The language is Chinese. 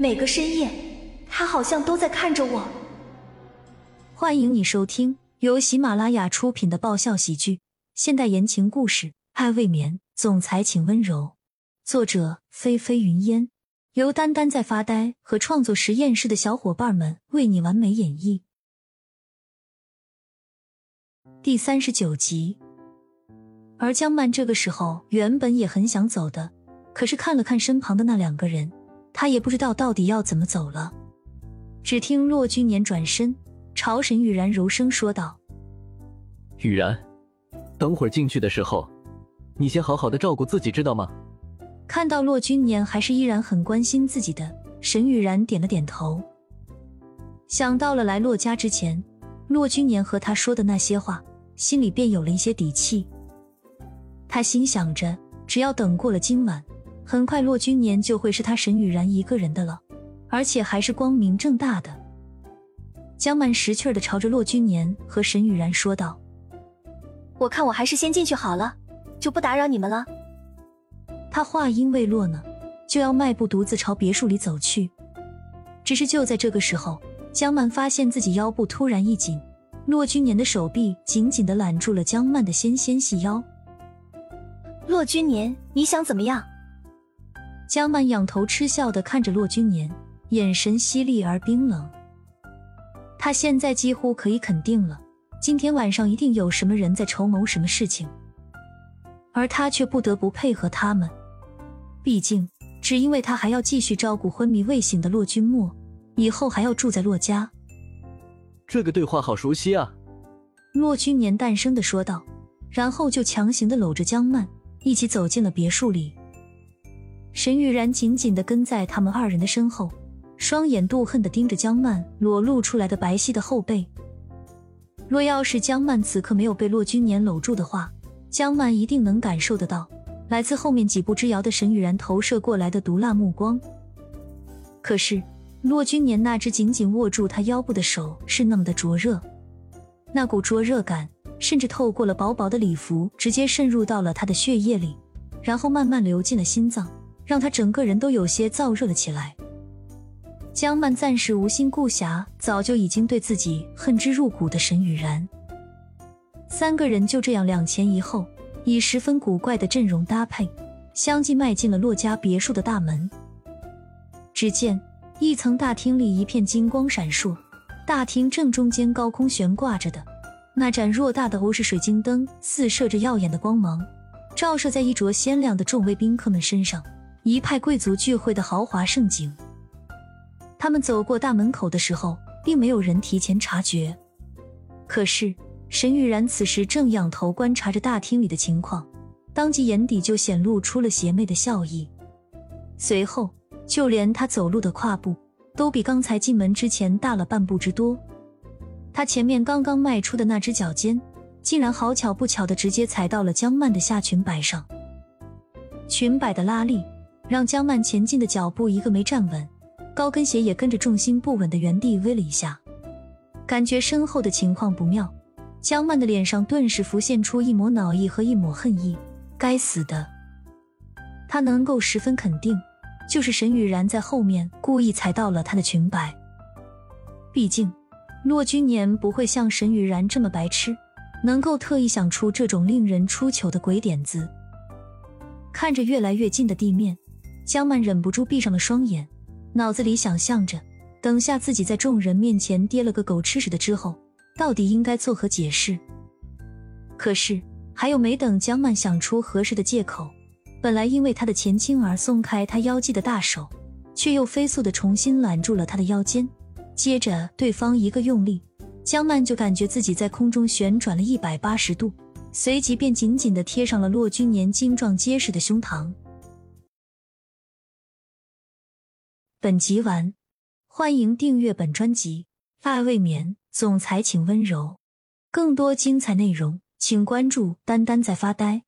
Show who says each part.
Speaker 1: 每个深夜，他好像都在看着我。
Speaker 2: 欢迎你收听由喜马拉雅出品的爆笑喜剧、现代言情故事《爱未眠》，总裁请温柔。作者：菲菲云烟，由丹丹在发呆和创作实验室的小伙伴们为你完美演绎。第三十九集。而江曼这个时候原本也很想走的，可是看了看身旁的那两个人，他也不知道到底要怎么走了。只听骆君年转身朝沈雨然柔声说道：“
Speaker 3: 雨然，等会儿进去的时候，你先好好的照顾自己，知道吗？”
Speaker 2: 看到骆君年还是依然很关心自己的，沈雨然点了点头。想到了来骆家之前，骆君年和他说的那些话，心里便有了一些底气。他心想着，只要等过了今晚，很快骆君年就会是他沈雨然一个人的了，而且还是光明正大的。江曼识趣的朝着骆君年和沈雨然说道：“
Speaker 1: 我看我还是先进去好了，就不打扰你们了。”
Speaker 2: 他话音未落呢，就要迈步独自朝别墅里走去。只是就在这个时候，江曼发现自己腰部突然一紧，骆君年的手臂紧紧的揽住了江曼的纤纤细腰。
Speaker 1: 骆君年，你想怎么样？
Speaker 2: 江曼仰头嗤笑的看着骆君年，眼神犀利而冰冷。他现在几乎可以肯定了，今天晚上一定有什么人在筹谋什么事情，而他却不得不配合他们。毕竟，只因为他还要继续照顾昏迷未醒的骆君墨，以后还要住在骆家。
Speaker 3: 这个对话好熟悉啊！
Speaker 2: 骆君年淡声的说道，然后就强行的搂着江曼。一起走进了别墅里，沈雨然紧紧的跟在他们二人的身后，双眼妒恨的盯着江曼裸露出来的白皙的后背。若要是江曼此刻没有被骆君年搂住的话，江曼一定能感受得到来自后面几步之遥的沈雨然投射过来的毒辣目光。可是骆君年那只紧紧握住他腰部的手是那么的灼热，那股灼热感。甚至透过了薄薄的礼服，直接渗入到了他的血液里，然后慢慢流进了心脏，让他整个人都有些燥热了起来。江曼暂时无心顾暇早就已经对自己恨之入骨的沈雨然，三个人就这样两前一后，以十分古怪的阵容搭配，相继迈进了洛家别墅的大门。只见一层大厅里一片金光闪烁，大厅正中间高空悬挂着的。那盏偌大的欧式水晶灯四射着耀眼的光芒，照射在衣着鲜亮的众位宾客们身上，一派贵族聚会的豪华盛景。他们走过大门口的时候，并没有人提前察觉。可是沈玉然此时正仰头观察着大厅里的情况，当即眼底就显露出了邪魅的笑意。随后，就连他走路的跨步，都比刚才进门之前大了半步之多。他前面刚刚迈出的那只脚尖，竟然好巧不巧的直接踩到了江曼的下裙摆上。裙摆的拉力让江曼前进的脚步一个没站稳，高跟鞋也跟着重心不稳的原地微了一下，感觉身后的情况不妙。江曼的脸上顿时浮现出一抹恼意和一抹恨意。该死的！他能够十分肯定，就是沈雨然在后面故意踩到了他的裙摆。毕竟。骆君年不会像沈雨然这么白痴，能够特意想出这种令人出糗的鬼点子。看着越来越近的地面，江曼忍不住闭上了双眼，脑子里想象着，等下自己在众人面前跌了个狗吃屎的之后，到底应该作何解释。可是还有没等江曼想出合适的借口，本来因为他的前倾而松开他腰际的大手，却又飞速的重新揽住了他的腰间。接着，对方一个用力，江曼就感觉自己在空中旋转了一百八十度，随即便紧紧的贴上了骆君年精壮结实的胸膛。本集完，欢迎订阅本专辑《爱未眠》，总裁请温柔。更多精彩内容，请关注“丹丹在发呆”。